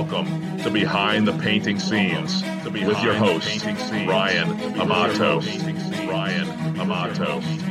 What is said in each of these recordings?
Welcome to Behind the Painting Scenes with your host, Ryan Amato. Ryan Amato.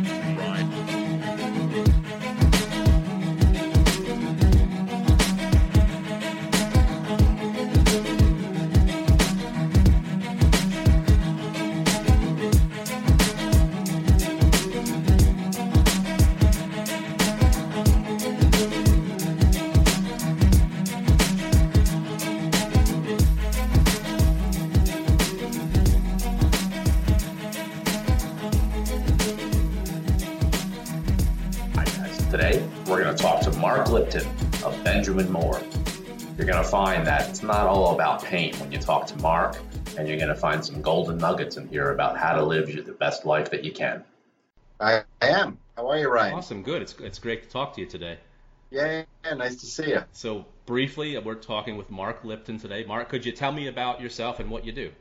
Of Benjamin Moore. You're going to find that it's not all about paint when you talk to Mark, and you're going to find some golden nuggets in here about how to live the best life that you can. I, I am. How are you, Ryan? Awesome, good. It's it's great to talk to you today. Yeah, yeah, nice to see you. So briefly, we're talking with Mark Lipton today. Mark, could you tell me about yourself and what you do?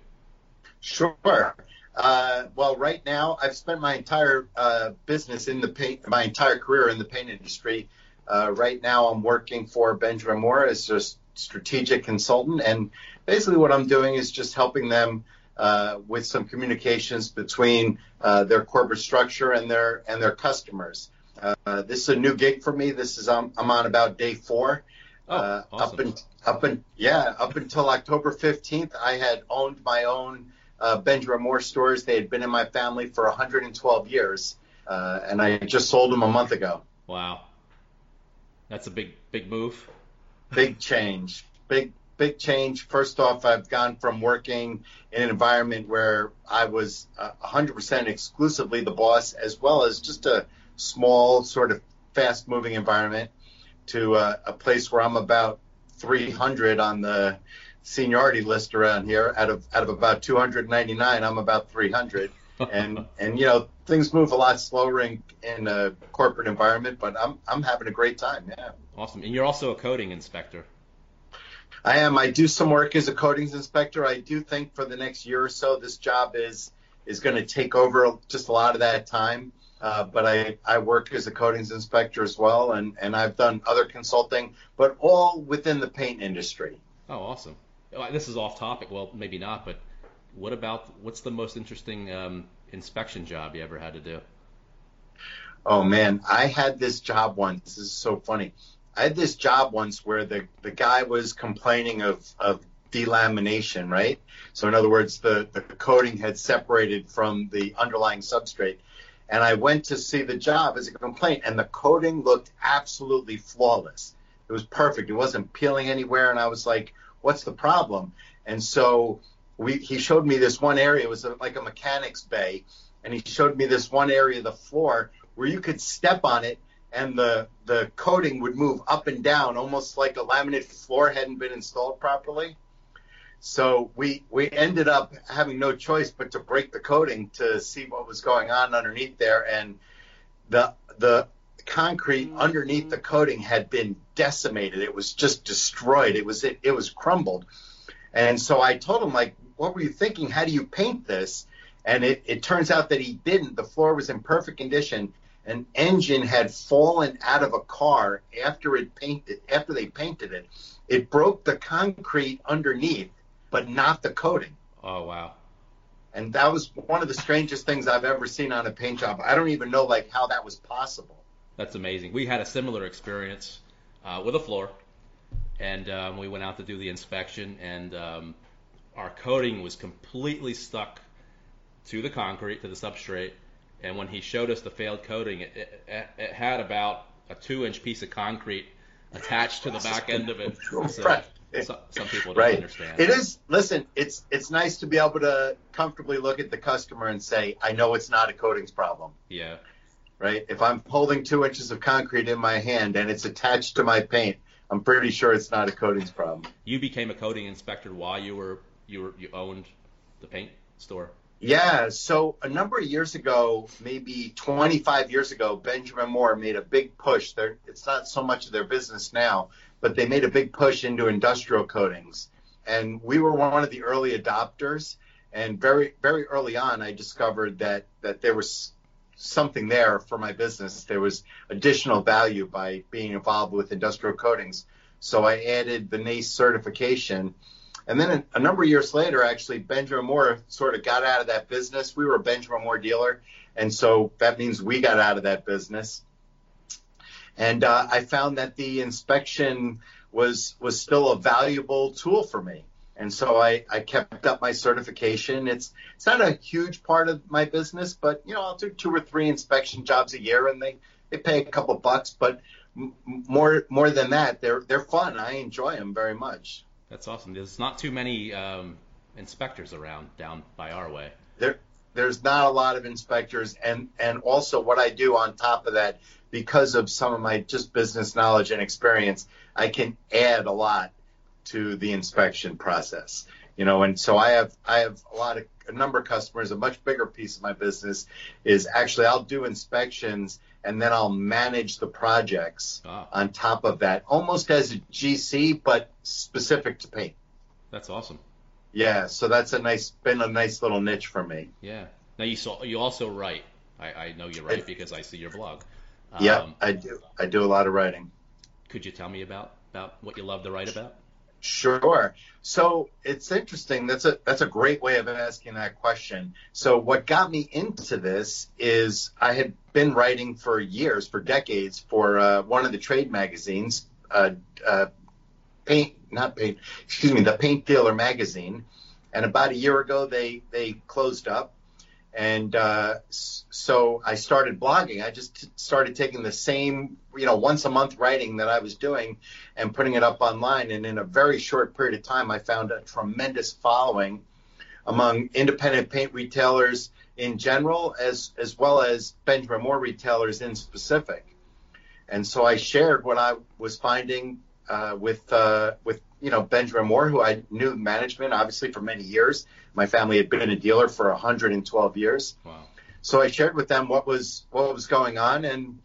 Sure. Uh, well, right now I've spent my entire uh, business in the paint, my entire career in the paint industry. Uh, right now I'm working for Benjamin Moore as a strategic consultant, and basically what I'm doing is just helping them uh, with some communications between uh, their corporate structure and their and their customers. Uh, this is a new gig for me. This is I'm, I'm on about day four. Oh, uh, awesome. Up in, up in, yeah, up until October 15th, I had owned my own uh, Benjamin Moore stores. They had been in my family for 112 years, uh, and I just sold them a month ago. Wow, that's a big big move. Big change, big big change. First off, I've gone from working in an environment where I was uh, 100% exclusively the boss, as well as just a small, sort of fast moving environment, to uh, a place where I'm about 300 on the seniority list around here. Out of out of about 299, I'm about 300. And and you know things move a lot slower in, in a corporate environment, but I'm I'm having a great time. Yeah. Awesome, and you're also a coating inspector. I am. I do some work as a coatings inspector. I do think for the next year or so, this job is is going to take over just a lot of that time. Uh, but I, I work as a coatings inspector as well, and, and I've done other consulting, but all within the paint industry. Oh, awesome. This is off topic. Well, maybe not, but what about what's the most interesting um, inspection job you ever had to do? Oh man, I had this job once. This is so funny. I had this job once where the, the guy was complaining of, of delamination, right? So in other words, the, the coating had separated from the underlying substrate. And I went to see the job as a complaint, and the coating looked absolutely flawless. It was perfect. It wasn't peeling anywhere, and I was like, "What's the problem?" And so we, he showed me this one area. It was like a mechanic's bay, and he showed me this one area of the floor where you could step on it, and the the coating would move up and down, almost like a laminate floor hadn't been installed properly. So we we ended up having no choice but to break the coating to see what was going on underneath there, and the the concrete underneath the coating had been decimated. It was just destroyed. It was it, it was crumbled. And so I told him like, what were you thinking? How do you paint this? And it, it turns out that he didn't. The floor was in perfect condition. an engine had fallen out of a car after it painted after they painted it. It broke the concrete underneath, but not the coating. Oh wow. And that was one of the strangest things I've ever seen on a paint job. I don't even know like how that was possible. That's amazing. We had a similar experience uh, with a floor, and um, we went out to do the inspection, and um, our coating was completely stuck to the concrete, to the substrate. And when he showed us the failed coating, it, it, it had about a two-inch piece of concrete attached to the back end of it. So, Right. so- some people don't right. understand. It is. Listen, it's it's nice to be able to comfortably look at the customer and say, I know it's not a coatings problem. Yeah. Right. If I'm holding two inches of concrete in my hand and it's attached to my paint, I'm pretty sure it's not a coatings problem. You became a coating inspector while you were you were you owned the paint store. Yeah. So a number of years ago, maybe 25 years ago, Benjamin Moore made a big push. There, it's not so much of their business now, but they made a big push into industrial coatings, and we were one of the early adopters. And very, very early on, I discovered that that there was something there for my business. There was additional value by being involved with industrial coatings. So I added the NACE certification. And then a, number of years later, actually, Benjamin Moore sort of got out of that business. We were a Benjamin Moore dealer. And so that means we got out of that business. And uh, I found that the inspection was was still a valuable tool for me. And so I, I kept up my certification. It's it's not a huge part of my business, but you know I'll do two or three inspection jobs a year, and they, they pay a couple bucks. But m- more more than that, they're they're fun. I enjoy them very much. That's awesome. There's not too many um, inspectors around down by our way. There there's not a lot of inspectors, and and also what I do on top of that, because of some of my just business knowledge and experience, I can add a lot to the inspection process. You know, and so I have I have a lot of a number of customers. A much bigger piece of my business is actually I'll do inspections and then I'll manage the projects Ah. on top of that, almost as a GC, but specific to paint. That's awesome. Yeah, so that's a nice been a nice little niche for me. Yeah. Now you saw you also write. I, I know you write because I see your blog. yeah, Um, I do. I do a lot of writing. Could you tell me about about what you love to write about? Sure. So it's interesting. That's a that's a great way of asking that question. So what got me into this is I had been writing for years, for decades, for uh, one of the trade magazines, uh, uh, paint, not paint, excuse me, the Paint Dealer magazine. And about a year ago, they they closed up, and uh, so I started blogging. I just started taking the same, you know, once a month writing that I was doing and putting it up online. And in a very short period of time, I found a tremendous following among independent paint retailers in general, as as well as Benjamin Moore retailers in specific. And so I shared what I was finding uh, with uh, with you know Benjamin Moore, who I knew management obviously for many years. My family had been a dealer for 112 years. Wow. So I shared with them what was what was going on, and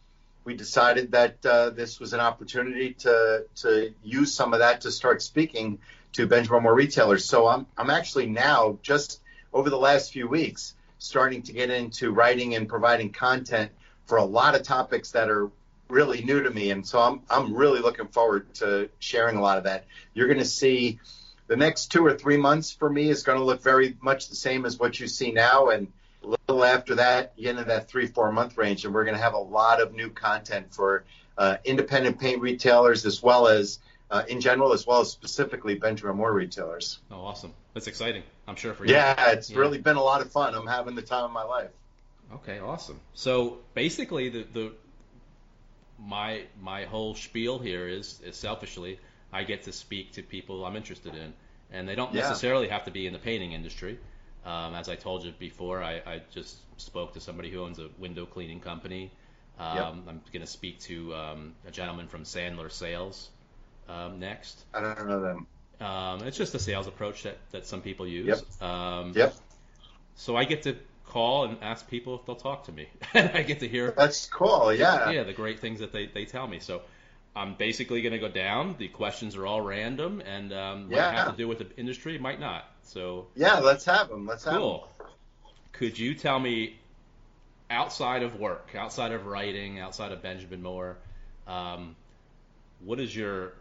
we decided that uh, this was an opportunity to to use some of that to start speaking to Benjamin Moore retailers. So I'm I'm actually now just over the last few weeks starting to get into writing and providing content for a lot of topics that are really new to me, and so I'm I'm really looking forward to sharing a lot of that. You're going to see the next two or three months for me is going to look very much the same as what you see now, and a little after that, you into that three four month range, and we're going to have a lot of new content for uh, independent paint retailers as well as uh, in general, as well as specifically Benjamin Moore retailers. Oh, awesome. That's exciting. I'm sure for you. Yeah, it's Yeah. really been a lot of fun. I'm having the time of my life. Okay, awesome. So basically, the the my my whole spiel here is, is selfishly, I get to speak to people I'm interested in, and they don't Yeah. necessarily have to be in the painting industry. Um, as I told you before, I, I just spoke to somebody who owns a window cleaning company. Um, Yep. I'm going to speak to um, a gentleman from Sandler Sales um, next. I don't know them. Um, it's just a sales approach that, that some people use. Um, Yep, So I get to call and ask people if they'll talk to me. and I get to hear that's cool. Yeah, yeah, the great things that they, they tell me. So I'm basically going to go down. The questions are all random and um, might Yeah. have to do with the industry, might not. So yeah. Let's have them. Let's have 'em. cool. Could you tell me outside of work, outside of writing, outside of Benjamin Moore, um, what is your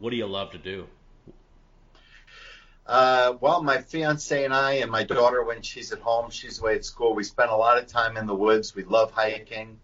what do you love to do? Uh, well, my fiance and I, and my daughter, when she's at home, she's away at school. We spend a lot of time in the woods. We love hiking.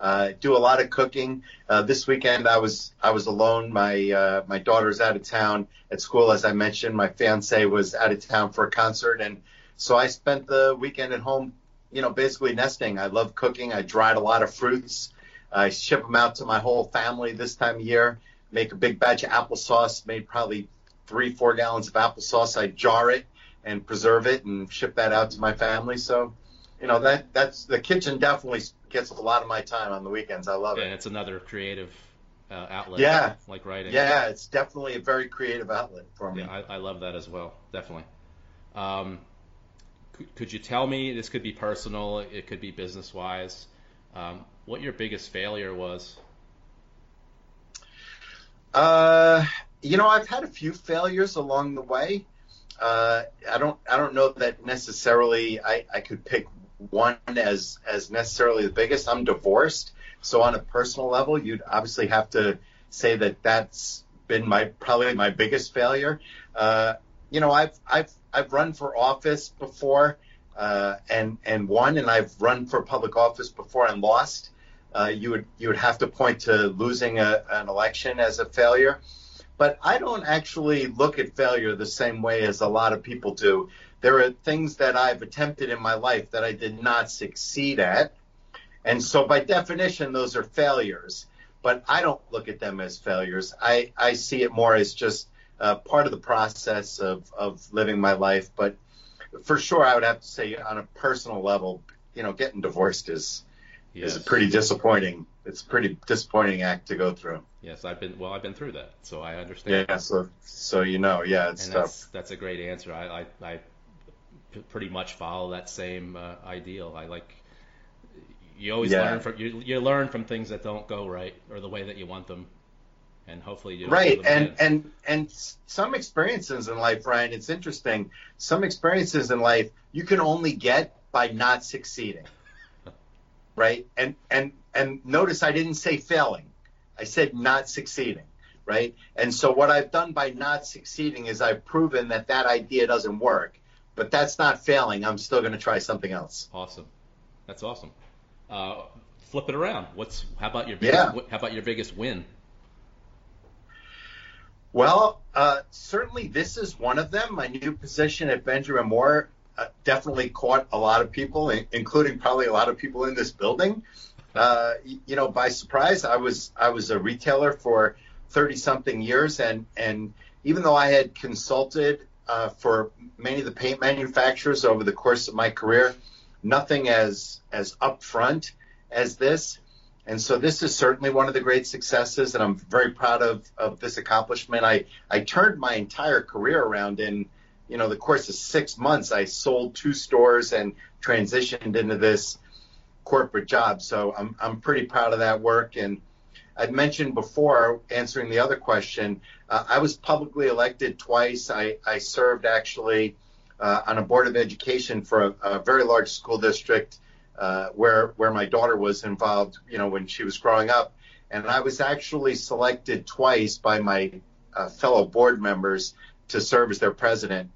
Uh, do a lot of cooking. Uh, this weekend, I was I was alone. My uh, my daughter's out of town at school, as I mentioned. My fiance was out of town for a concert, and so I spent the weekend at home. You know, basically nesting. I love cooking. I dried a lot of fruits. I ship them out to my whole family this time of year. Make a big batch of applesauce. Made probably three, four gallons of applesauce. I jar it and preserve it and ship that out to my family. So, you know, that that's the kitchen definitely gets a lot of my time on the weekends. I love yeah, it. And it's another creative uh, outlet. Yeah. Like writing. Yeah, it's definitely a very creative outlet for me. Yeah, I, I love that as well. Definitely. Um, could, could you tell me, this could be personal, it could be business wise, um, what your biggest failure was? Uh, you know, I've had a few failures along the way. Uh, I don't, I don't know that necessarily I, I could pick one as as necessarily the biggest. I'm divorced, so on a personal level, you'd obviously have to say that that's been my probably my biggest failure. Uh, you know, I've I've I've run for office before uh, and and won, and I've run for public office before and lost. Uh, you would you would have to point to losing a, an election as a failure but I don't actually look at failure the same way as a lot of people do. There are things that I've attempted in my life that I did not succeed at. And so by definition, those are failures. But I don't look at them as failures. I, I see it more as just uh, part of the process of, of living my life. But for sure, I would have to say on a personal level, you know, getting divorced is yes. is pretty disappointing. It's a pretty disappointing act to go through. Yes, I've been well. I've been through that, so I understand. Yeah, so so you know, yeah, it's and tough. That's, that's a great answer. I I, I pretty much follow that same uh, ideal. I like you always Yeah. learn from you, you learn from things that don't go right or the way that you want them, and hopefully you right and again. and and some experiences in life ryan it's interesting some experiences in life you can only get by not succeeding right and and and notice i didn't say failing i said not succeeding right and so what i've done by not succeeding is i've proven that that idea doesn't work but that's not failing i'm still going to try something else Awesome, that's awesome. Uh, flip it around. What's how about your biggest, Yeah. how about your biggest win? Well, uh, certainly this is one of them. My new position at Benjamin Moore uh, definitely caught a lot of people, including probably a lot of people in this building. Uh, you know, by surprise, I was I was a retailer for thirty something years, and and even though I had consulted uh, for many of the paint manufacturers over the course of my career, nothing as as upfront as this. And so this is certainly one of the great successes, and I'm very proud of, of this accomplishment. I, I turned my entire career around in, you know, the course of six months. I sold two stores and transitioned into this corporate job. So I'm, I'm pretty proud of that work. And I'd mentioned before, answering the other question, uh, I was publicly elected twice. I, I served actually uh, on a board of education for a, a very large school district uh, where where my daughter was involved, you know, when she was growing up, and I was actually selected twice by my uh, fellow board members to serve as their president.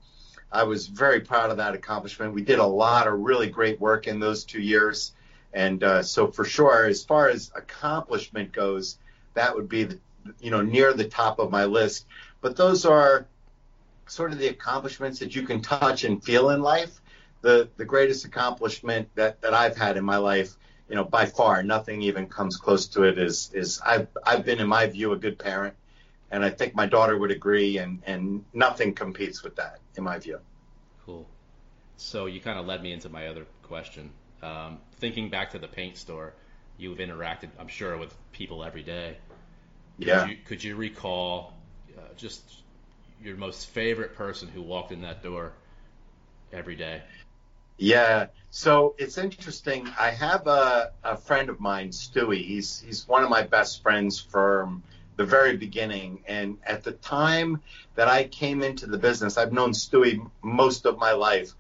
I was very proud of that accomplishment. We did a lot of really great work in those two years, and uh, so for sure, as far as accomplishment goes, that would be the, you know near the top of my list. But those are sort of the accomplishments that you can touch and feel in life the the greatest accomplishment that that I've had in my life, you know, by far, nothing even comes close to it. Is is I've I've been, in my view, a good parent, and I think my daughter would agree, and and nothing competes with that, in my view. Cool. So you kind of led me into my other question. Um, thinking back to the paint store, you've interacted, I'm sure, with people every day. Could Yeah. You, could you recall uh, just your most favorite person who walked in that door every day? Yeah. So it's interesting. I have a, a friend of mine, Stewie. He's he's one of my best friends from the very beginning. And at the time that I came into the business, I've known Stewie most of my life.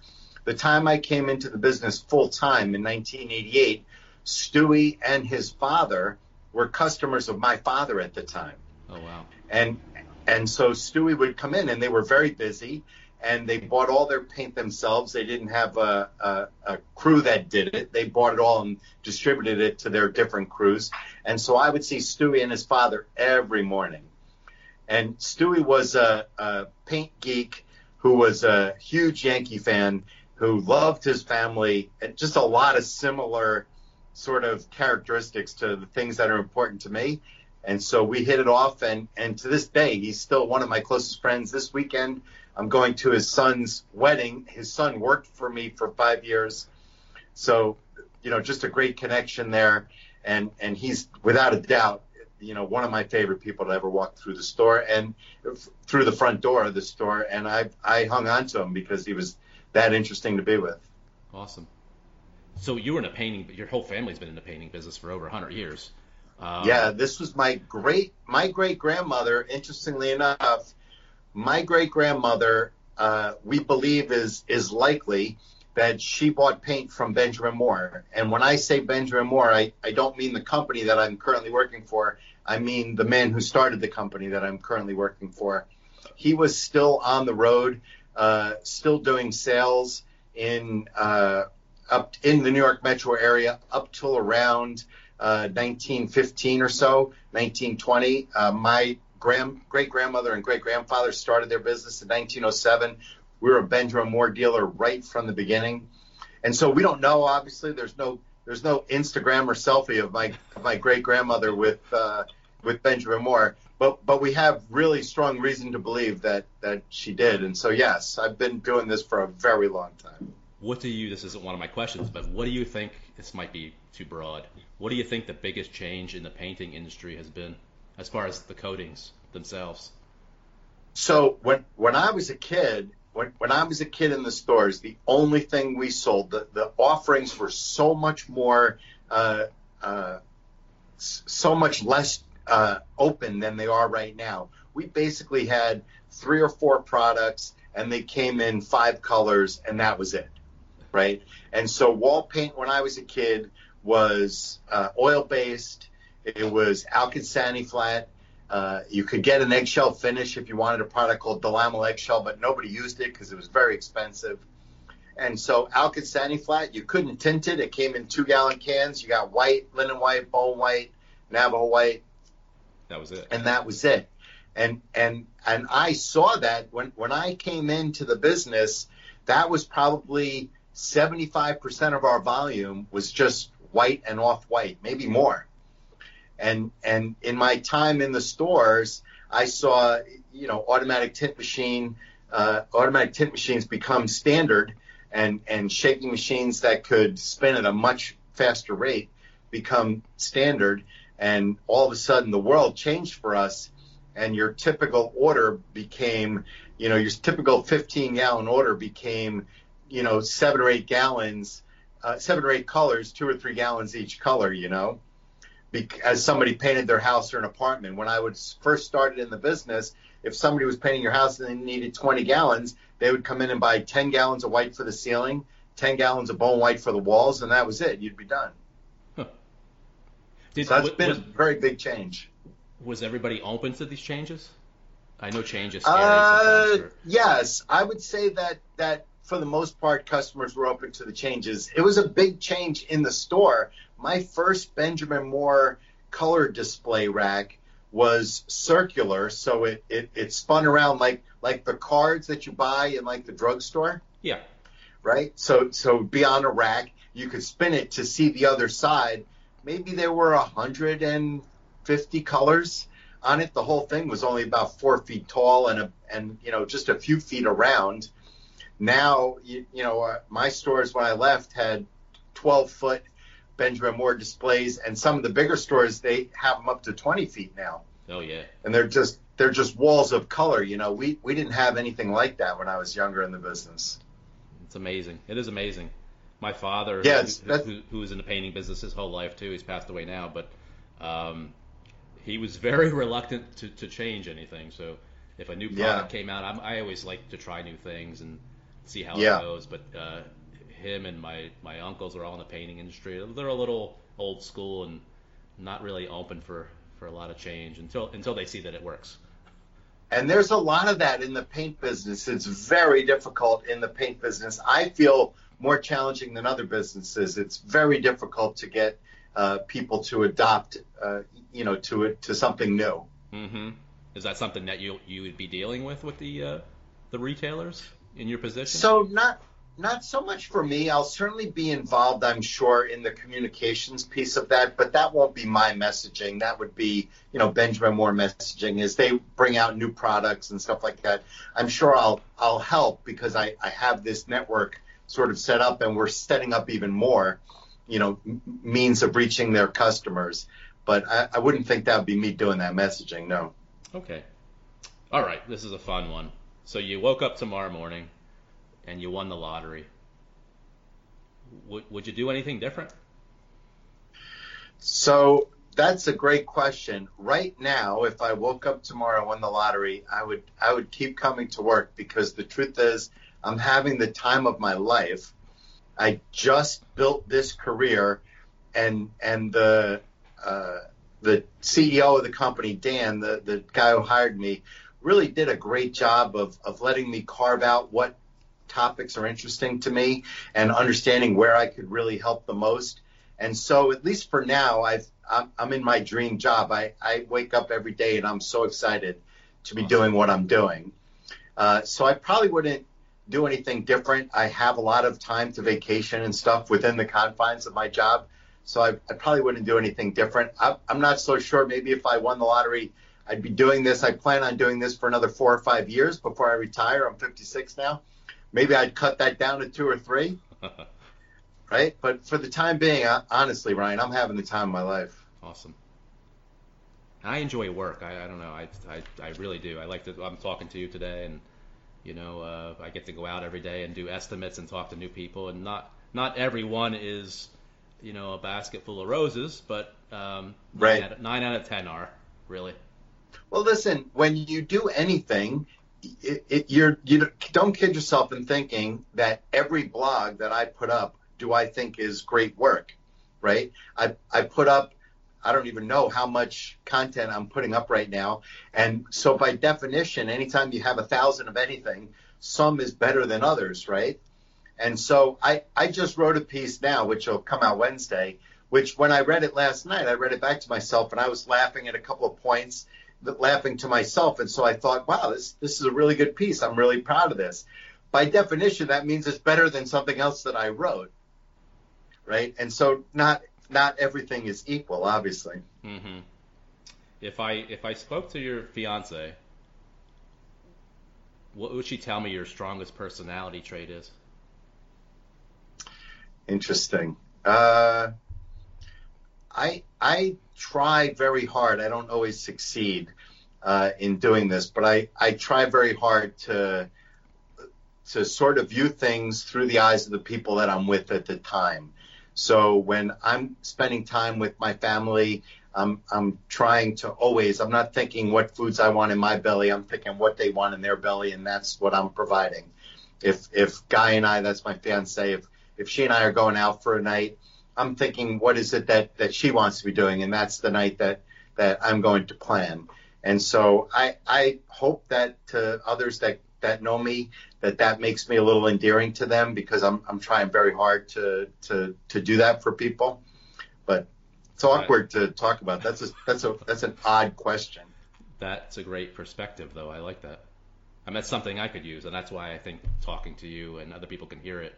the time I came into the business full time in 1988, Stewie and his father were customers of my father at the time. Oh wow! And and so Stewie would come in, and they were very busy, and they bought all their paint themselves. They didn't have a, a, a crew that did it. They bought it all and distributed it to their different crews. And so I would see Stewie and his father every morning. And Stewie was a, a paint geek who was a huge Yankee fan who loved his family and just a lot of similar sort of characteristics to the things that are important to me. And so we hit it off and, and to this day, he's still one of my closest friends. This weekend, I'm going to his son's wedding. His son worked for me for five years. So, you know, just a great connection there. And, and he's without a doubt, you know, one of my favorite people to ever walk through the store and through the front door of the store. And I, I hung on to him because he was that interesting to be with. Awesome. So you were in a painting, your whole family's been in the painting business for over 100 years. Um, yeah, this was my great my great grandmother. Interestingly enough, my great grandmother, uh, we believe is is likely that she bought paint from Benjamin Moore. And when I say Benjamin Moore, I, I don't mean the company that I'm currently working for. I mean the man who started the company that I'm currently working for. He was still on the road, uh, still doing sales in uh, up in the New York metro area up till around 1915 uh, or so, 1920. Uh, my grand, great grandmother and great grandfather started their business in 1907. We were a Benjamin Moore dealer right from the beginning, and so we don't know. Obviously, there's no there's no Instagram or selfie of my of my great grandmother with uh, with Benjamin Moore, but but we have really strong reason to believe that that she did. And so yes, I've been doing this for a very long time. What do you? This isn't one of my questions, but what do you think? This might be too broad. What do you think the biggest change in the painting industry has been, as far as the coatings themselves? So when when I was a kid, when when I was a kid in the stores, the only thing we sold, the the offerings were so much more, uh, uh, so much less uh, open than they are right now. We basically had three or four products, and they came in five colors, and that was it, right? And so wall paint when I was a kid was uh, oil based. It was Alkyd Flat. Uh, you could get an eggshell finish if you wanted a product called Dulamel eggshell, but nobody used it because it was very expensive. And so Alkyd Flat, you couldn't tint it. It came in two gallon cans. You got white, linen white, bone white, Navajo white. That was it. And that was it. And and and I saw that when when I came into the business, that was probably 75% of our volume was just white and off white, maybe more. And and in my time in the stores, I saw you know automatic tint machine, uh, automatic tint machines become standard, and and shaking machines that could spin at a much faster rate become standard. And all of a sudden, the world changed for us, and your typical order became, you know, your typical 15 gallon order became, you know, seven or eight gallons uh, seven or eight colors, two or three gallons each color, you know, as somebody painted their house or an apartment. When I was first started in the business, if somebody was painting your house and they needed 20 gallons, they would come in and buy 10 gallons of white for the ceiling, 10 gallons of bone white for the walls, and that was it. You'd be done. Huh. Did, so that's was, been a very big change. Was everybody open to these changes? I know change is scary. Uh, yes, I would say that that for the most part, customers were open to the changes. It was a big change in the store. My first Benjamin Moore color display rack was circular, so it, it, it spun around like like the cards that you buy in like the drugstore. Yeah. Right. So so be on a rack, you could spin it to see the other side. Maybe there were a hundred and fifty colors on it. The whole thing was only about four feet tall and a and you know just a few feet around now, you, you know, uh, my stores when I left had 12 foot Benjamin Moore displays, and some of the bigger stores they have them up to 20 feet now. Oh yeah. And they're just they're just walls of color. You know, we we didn't have anything like that when I was younger in the business. It's amazing. It is amazing. My father, yeah, who, who, who was in the painting business his whole life too, he's passed away now, but um, he was very reluctant to, to change anything. So if a new product yeah. came out, I'm, I always like to try new things and see how Yeah. it goes. But uh, him and my my uncles are all in the painting industry. They're a little old school and not really open for for a lot of change until until they see that it works. And there's a lot of that in the paint business. It's very difficult in the paint business. I feel more challenging than other businesses. It's very difficult to get uh, people to adopt, uh, you know, to it to something new. hmm Is that something that you you would be dealing with with the uh, the retailers in your position? So not not so much for me. I'll certainly be involved, I'm sure, in the communications piece of that, but that won't be my messaging. That would be, you know, Benjamin Moore messaging as they bring out new products and stuff like that. I'm sure I'll I'll help because I, I have this network sort of set up and we're setting up even more, you know, m- means of reaching their customers. But I, I wouldn't think that would be me doing that messaging, no. Okay. All right, this is a fun one. So you woke up tomorrow morning and you won the lottery. Would would you do anything different? So that's a great question. Right now, if I woke up tomorrow and won the lottery, I would I would keep coming to work because the truth is I'm having the time of my life. I just built this career, and and the uh, the CEO of the company, Dan, the the guy who hired me, really did a great job of of letting me carve out what topics are interesting to me and understanding where I could really help the most. And so, at least for now, I've, I'm, in my dream job. I, I wake up every day and I'm so excited to be doing what I'm doing. Uh, so I probably wouldn't do anything different. I have a lot of time to vacation and stuff within the confines of my job. So I, I probably wouldn't do anything different. I, I'm not so sure. Maybe if I won the lottery, I'd be doing this. I plan on doing this for another four or five years before I retire. I'm 56 now. Maybe I'd cut that down to two or three right? But for the time being, honestly, Ryan, I'm having the time of my life. Awesome. I enjoy work. I, I don't know. I, I, I really do. I like to. I'm talking to you today, and you know, uh, I get to go out every day and do estimates and talk to new people. And not not everyone is, you know, a basket full of roses, but um, Right. Nine out, nine out of ten are really. Well, listen, when you do anything, it, it, you're you don't kid yourself in thinking that every blog that I put up, do I think is great work, right? I I put up. I don't even know how much content I'm putting up right now. And so by definition, anytime you have a thousand of anything, some is better than others, right? And so I, I just wrote a piece now, which will come out Wednesday, which when I read it last night, I read it back to myself and I was laughing at a couple of points, laughing to myself. And so I thought, wow, this, this is a really good piece. I'm really proud of this. By definition, that means it's better than something else that I wrote. Right. And so not, not everything is equal, obviously. hmm If I if I spoke to your fiance, what would she tell me your strongest personality trait is? Interesting. Uh, I I try very hard. I don't always succeed uh, in doing this, but I, I try very hard to to sort of view things through the eyes of the people that I'm with at the time. So when I'm spending time with my family, I'm I'm trying to always. I'm not thinking what foods I want in my belly. I'm thinking what they want in their belly, and that's what I'm providing. If if Guy and I, that's my fiance, if if she and I are going out for a night, I'm thinking what is it that that she wants to be doing, and that's the night that that I'm going to plan. And so I I hope that to others that that know me that that makes me a little endearing to them because I'm I'm trying very hard to to to do that for people. But it's awkward to talk about. That's a that's a that's an odd question. That's a great perspective, though. I like that. I mean, that's something I could use, and that's why I think talking to you and other people can hear it.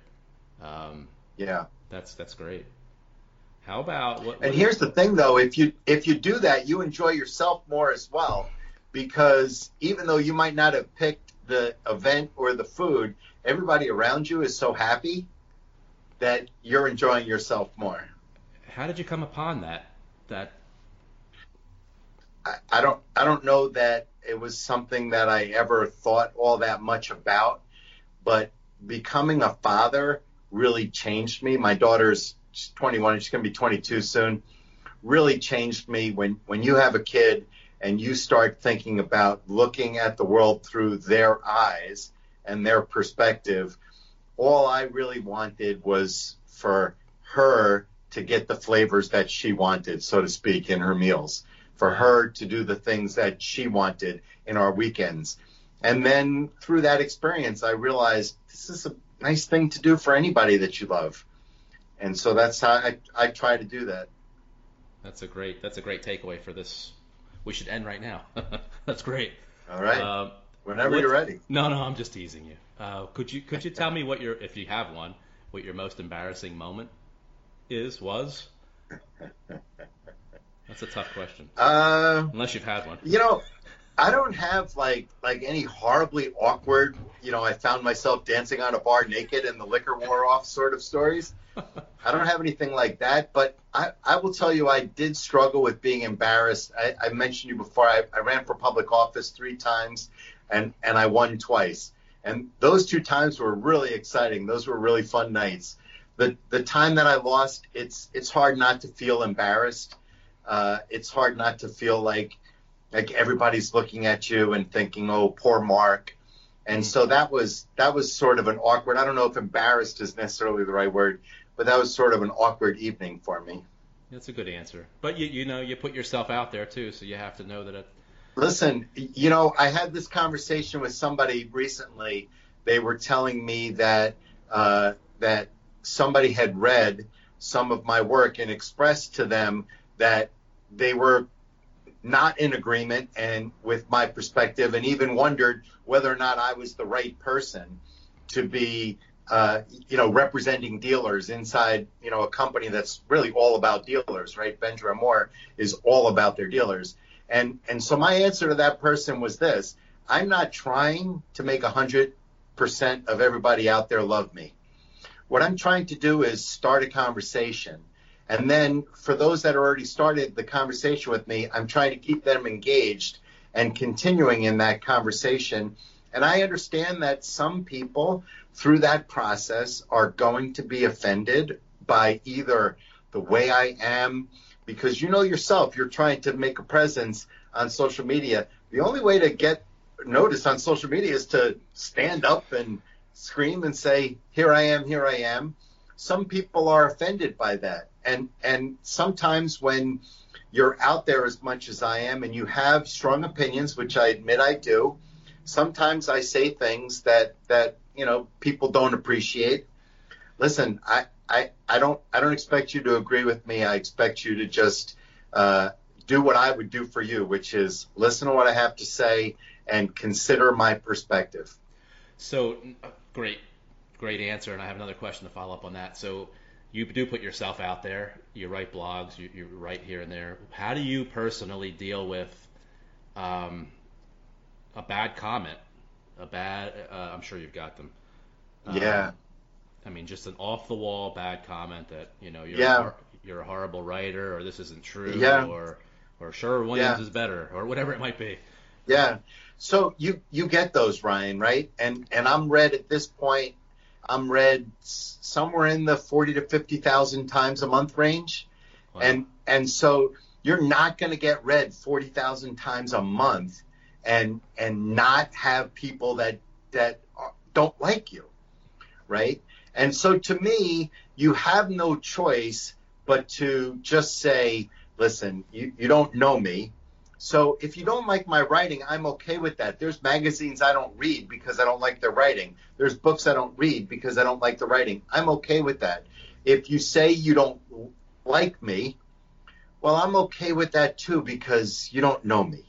Um, Yeah. that's that's great. How about what? And here's the thing, though: if you if you do that, you enjoy yourself more as well, because even though you might not have picked the event or the food, everybody around you is so happy that you're enjoying yourself more. how did you come upon that? That I, I don't I don't know that it was something that I ever thought all that much about, but becoming a father really changed me. My daughter's she's 21, she's going to be 22 soon. Really changed me when when you have a kid and you start thinking about looking at the world through their eyes and their perspective. all I really wanted was for her to get the flavors that she wanted, so to speak, in her meals, for her to do the things that she wanted in our weekends. And then through that experience, I realized this is a nice thing to do for anybody that you love. And so that's how I, I try to do that. That's a great that's a great takeaway for this. We should end right now. that's great. All right. Um, Whenever what- you're ready. No, no, I'm just teasing you. Uh, could you could you tell me what your if you have one, what your most embarrassing moment is was? That's a tough question. Uh, Unless you've had one. you know, I don't have like like any horribly awkward, you know, I found myself dancing on a bar naked and the liquor wore off sort of stories. I don't have anything like that, but I, I will tell you I did struggle with being embarrassed. I, I mentioned you before, I, I ran for public office three times and, and I won twice. And those two times were really exciting. Those were really fun nights. The the time that I lost, it's it's hard not to feel embarrassed. Uh, it's hard not to feel like like everybody's looking at you and thinking, "Oh, poor Mark." And so that was that was sort of an awkward. I don't know if embarrassed is necessarily the right word, but that was sort of an awkward evening for me. That's a good answer. But you you know you put yourself out there too, so you have to know that it. Listen, you know, I had this conversation with somebody recently. They were telling me that uh, that somebody had read some of my work and expressed to them that they were not in agreement and with my perspective, and even wondered whether or not I was the right person to be, uh, you know, representing dealers inside, you know, a company that's really all about dealers, right? Benjamin Moore is all about their dealers. And and so my answer to that person was this: I'm not trying to make a hundred percent of everybody out there love me. What I'm trying to do is start a conversation. And then for those that already started the conversation with me, I'm trying to keep them engaged and continuing in that conversation. And I understand that some people through that process are going to be offended by either the way I am, because you know yourself, you're trying to make a presence on social media. The only way to get noticed on social media is to stand up and scream and say, "Here I am, here I am." Some people are offended by that, and and sometimes when you're out there as much as I am, and you have strong opinions, which I admit I do, sometimes I say things that that you know people don't appreciate. Listen, I I, I don't I don't expect you to agree with me. I expect you to just uh, do what I would do for you, which is listen to what I have to say and consider my perspective. So uh, great, great answer. And I have another question to follow up on that. So you do put yourself out there. You write blogs. You, you write here and there. How do you personally deal with um, a bad comment? A bad. Uh, I'm sure you've got them. Um, Yeah. I mean, just an off the wall bad comment that you know you're Yeah. a, you're a horrible writer or this isn't true Yeah. or or Sherwin Williams Yeah. is better or whatever it might be. Yeah. So you you get those, Ryan, right? And and I'm read at this point. I'm read somewhere in the forty to fifty thousand times a month range, Wow. and and so you're not going to get read forty thousand times a month, and and not have people that that are- don't like you, right? And so to me, you have no choice but to just say, listen, you, you don't know me. So if you don't like my writing, I'm okay with that. There's magazines I don't read because I don't like their writing. There's books I don't read because I don't like the writing. I'm okay with that. If you say you don't like me, well, I'm okay with that too because you don't know me.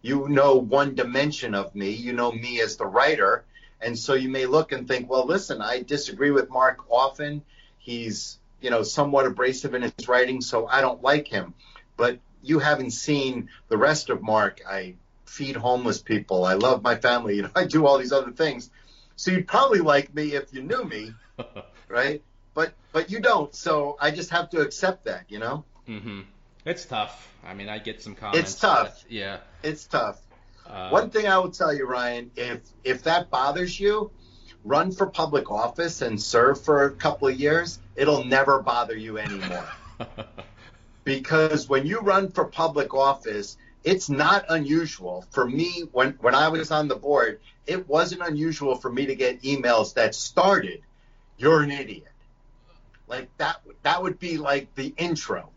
You know one dimension of me. You know me as the writer. And so you may look and think, well, listen, I disagree with Mark often. He's, you know, somewhat abrasive in his writing, so I don't like him. But you haven't seen the rest of Mark. I feed homeless people. I love my family. You know, I do all these other things. So you'd probably like me if you knew me, right? But but you don't. So I just have to accept that, you know? hmm It's tough. I mean, I get some comments. It's tough. that- yeah. It's tough. Uh, One thing I will tell you, Ryan, if if that bothers you, run for public office and serve for a couple of years. It'll never bother you anymore. because when you run for public office, it's not unusual for me when when I was on the board. It wasn't unusual for me to get emails that started, "You're an idiot." Like that. That would be like the intro,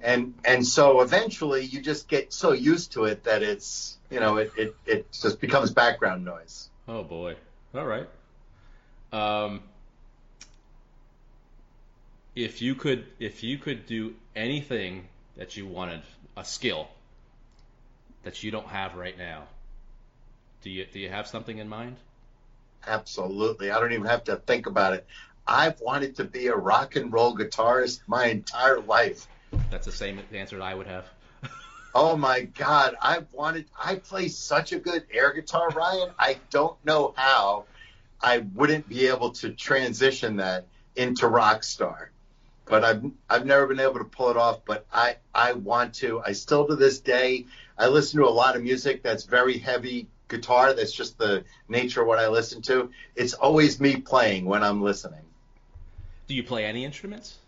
and and so eventually you just get so used to it that it's you know it it, it just becomes background noise. Oh boy. All right. Um, if you could if you could do anything that you wanted, a skill that you don't have right now, do you do you have something in mind? Absolutely. I don't even have to think about it. I've wanted to be a rock and roll guitarist my entire life. That's the same answer I would have. oh my God. I've wanted, I play such a good air guitar, Ryan. I don't know how I wouldn't be able to transition that into rock star. But I've I've never been able to pull it off. But I I want to. I still to this day I listen to a lot of music that's very heavy guitar. That's just the nature of what I listen to. It's always me playing when I'm listening. Do you play any instruments?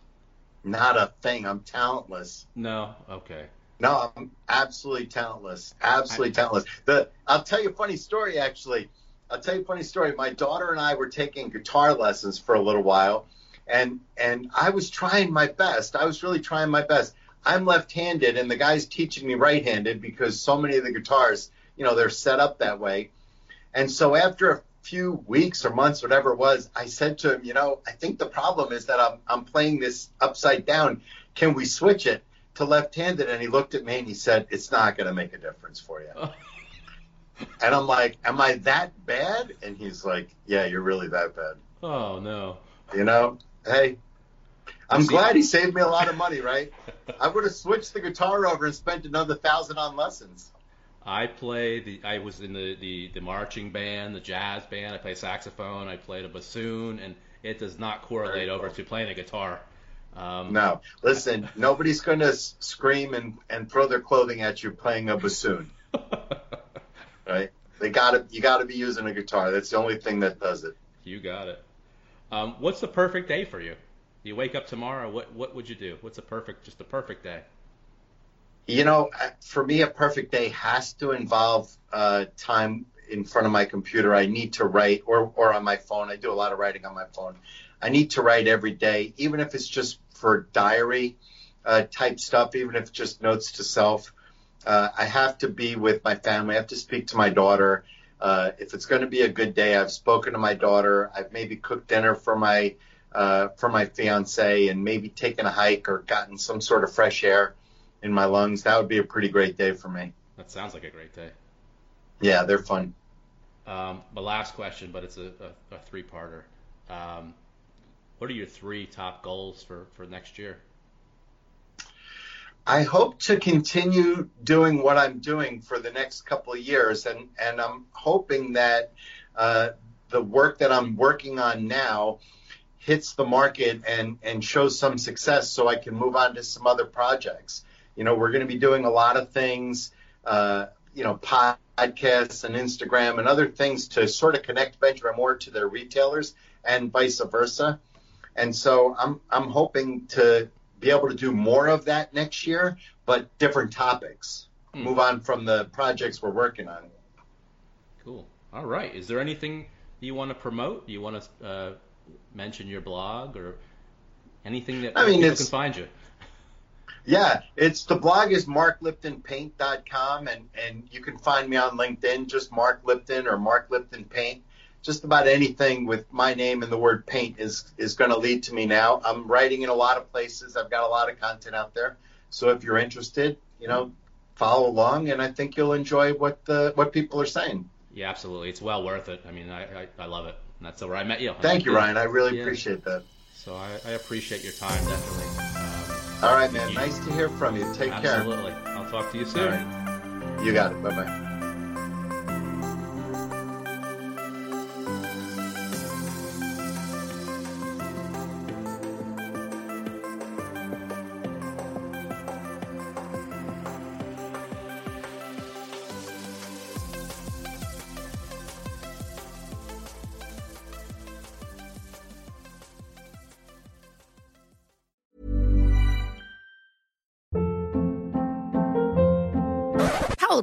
Not a thing. I'm talentless. No. Okay. No, I'm absolutely talentless. Absolutely talentless. The I'll tell you a funny story actually. I'll tell you a funny story. My daughter and I were taking guitar lessons for a little while, and and I was trying my best. I was really trying my best. I'm left-handed, and the guy's teaching me right-handed because so many of the guitars, you know, they're set up that way. And so after a few weeks or months, whatever it was, I said to him, you know, I think the problem is that I'm I'm playing this upside down. Can we switch it to left-handed? And he looked at me and he said, it's not going to make a difference for you. Oh. and I'm like, am I that bad? And he's like, yeah, you're really that bad. Oh no. You know, hey, I'm glad he saved me a lot of money, right? I would have switched the guitar over and spent another thousand on lessons. I play the. I was in the, the the marching band, the jazz band. I play saxophone. I played a bassoon, and it does not correlate over to playing a guitar. Um, no, listen. nobody's going to scream and and throw their clothing at you playing a bassoon. right? They got to. You got to be using a guitar. That's the only thing that does it. You got it. Um, what's the perfect day for you? You wake up tomorrow. What what would you do? What's a perfect, just a perfect day? You know, uh, for me, a perfect day has to involve uh, time in front of my computer. I need to write, or or on my phone. I do a lot of writing on my phone. I need to write every day, even if it's just for diary uh, type stuff, even if just notes to self. Uh, I have to be with my family. I have to speak to my daughter. Uh, if it's going to be a good day, I've spoken to my daughter. I've maybe cooked dinner for my uh, for my fiance and maybe taken a hike or gotten some sort of fresh air in my lungs. That would be a pretty great day for me. That sounds like a great day. Yeah, they're fun. Um, my last question, but it's a, a, a three-parter. Um, what are your three top goals for, for next year? I hope to continue doing what I'm doing for the next couple of years, and and I'm hoping that uh, the work that I'm working on now hits the market and and shows some success so I can move on to some other projects. You know, we're going to be doing a lot of things, uh, you know, podcasts and Instagram and other things to sort of connect Benjamin Moore to their retailers and vice versa. And so I'm I'm hoping to be able to do more of that next year, but different topics. Hmm. Move on from the projects we're working on. Cool. All right. Is there anything you want to promote? You want to uh, mention your blog or anything that I mean, people can find you? Yeah, it's the blog is markliptonpaint.com and and you can find me on LinkedIn just Mark Lipton or Mark Lipton Paint. Just about anything with my name and the word paint is is going to lead to me now. I'm writing in a lot of places. I've got a lot of content out there. So if you're interested, you know, follow along and I think you'll enjoy what the what people are saying. Yeah, absolutely. It's well worth it. I mean, I I, I love it. And that's where I met you. Thank you, Ryan. I really yeah. appreciate that. So I, I, appreciate your time, definitely. Um, All right, man. You, nice to hear from you. Take absolutely. care. Absolutely. I'll talk to you soon. You got it. Bye bye.